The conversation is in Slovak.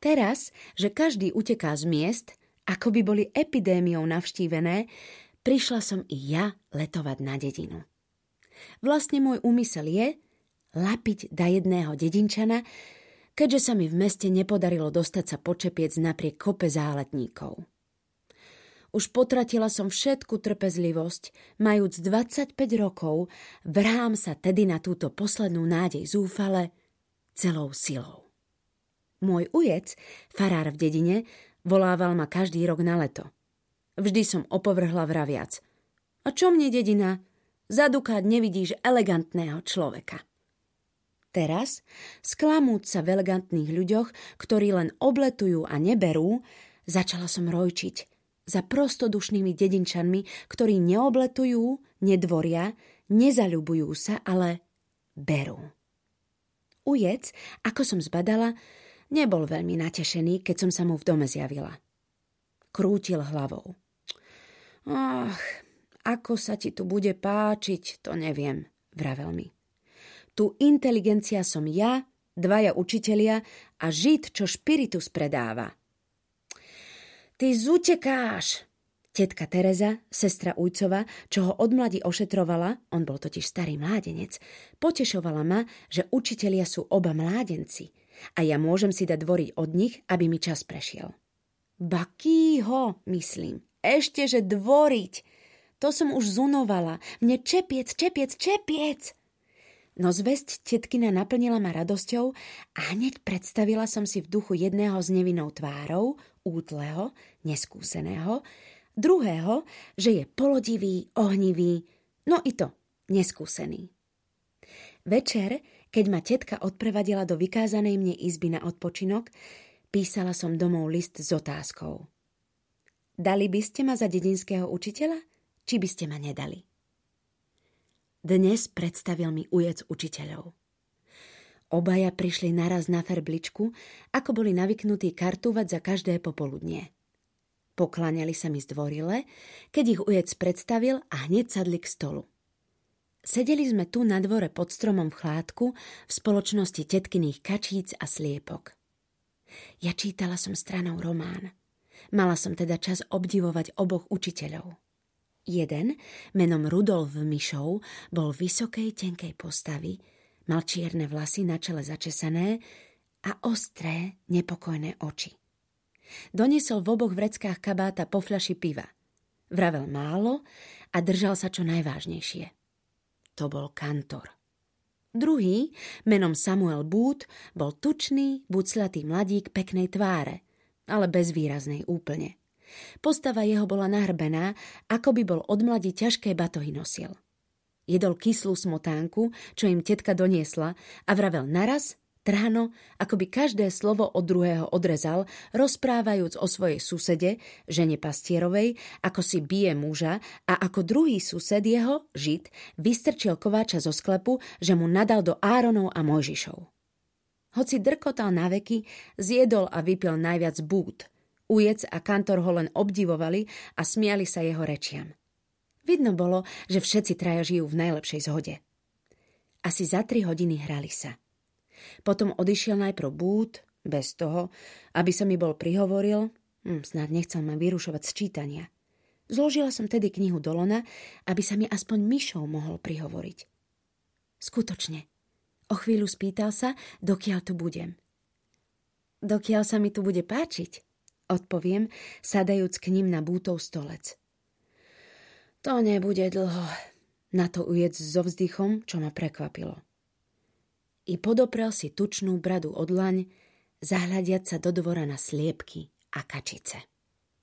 Teraz, že každý uteká z miest, ako by boli epidémiou navštívené, prišla som i ja letovať na dedinu. Vlastne môj úmysel je lapiť da jedného dedinčana, keďže sa mi v meste nepodarilo dostať sa počepiec napriek kope záletníkov. Už potratila som všetku trpezlivosť, majúc 25 rokov, vrhám sa tedy na túto poslednú nádej zúfale celou silou. Môj ujec, farár v dedine, volával ma každý rok na leto. Vždy som opovrhla vraviac. A čo mne dedina? Zadukať nevidíš elegantného človeka. Teraz, sklamúť sa v elegantných ľuďoch, ktorí len obletujú a neberú, začala som rojčiť – za prostodušnými dedinčanmi, ktorí neobletujú, nedvoria, nezaľubujú sa, ale berú. Ujec, ako som zbadala, nebol veľmi natešený, keď som sa mu v dome zjavila. Krútil hlavou. Ach, ako sa ti tu bude páčiť, to neviem, vravel mi. Tu inteligencia som ja, dvaja učitelia a žid, čo špiritus predáva – Ty zutekáš! Tetka Tereza, sestra Ujcova, čo ho od mladí ošetrovala, on bol totiž starý mládenec, potešovala ma, že učitelia sú oba mládenci a ja môžem si dať dvoriť od nich, aby mi čas prešiel. Bakýho, myslím. Ešte, že dvoriť. To som už zunovala. Mne čepiec, čepiec, čepiec. No zväzť tetkina naplnila ma radosťou a hneď predstavila som si v duchu jedného s nevinnou tvárou, útleho, neskúseného, druhého, že je polodivý, ohnivý, no i to, neskúsený. Večer, keď ma tetka odprevadila do vykázanej mne izby na odpočinok, písala som domov list s otázkou. Dali by ste ma za dedinského učiteľa, či by ste ma nedali? Dnes predstavil mi ujec učiteľov. Obaja prišli naraz na ferbličku, ako boli navyknutí kartúvať za každé popoludnie. Pokláňali sa mi zdvorile, keď ich ujec predstavil a hneď sadli k stolu. Sedeli sme tu na dvore pod stromom v chládku v spoločnosti tetkyných kačíc a sliepok. Ja čítala som stranou román. Mala som teda čas obdivovať oboch učiteľov. Jeden, menom Rudolf Myšov, bol vysokej, tenkej postavy, Mal čierne vlasy na čele začesané a ostré, nepokojné oči. Doniesol v oboch vreckách kabáta po fľaši piva. Vravel málo a držal sa čo najvážnejšie. To bol kantor. Druhý, menom Samuel Booth, bol tučný, buclatý mladík peknej tváre, ale bezvýraznej úplne. Postava jeho bola nahrbená, ako by bol od mladí ťažké batohy nosil. Jedol kyslú smotánku, čo im tetka doniesla a vravel naraz, trhano, ako by každé slovo od druhého odrezal, rozprávajúc o svojej susede, žene pastierovej, ako si bije muža a ako druhý sused jeho, žid, vystrčil kováča zo sklepu, že mu nadal do Áronov a Mojžišov. Hoci drkotal na veky, zjedol a vypil najviac bút. Ujec a kantor ho len obdivovali a smiali sa jeho rečiam. Vidno bolo, že všetci traja žijú v najlepšej zhode. Asi za tri hodiny hrali sa. Potom odišiel najprv bút, bez toho, aby sa mi bol prihovoril, hm, snad nechcel ma vyrušovať z čítania. Zložila som tedy knihu do lona, aby sa mi aspoň myšou mohol prihovoriť. Skutočne. O chvíľu spýtal sa, dokiaľ tu budem. Dokiaľ sa mi tu bude páčiť, odpoviem, sadajúc k ním na bútov stolec. To nebude dlho, na to ujec so vzdychom, čo ma prekvapilo. I podoprel si tučnú bradu od laň, zahľadiať sa do dvora na sliepky a kačice.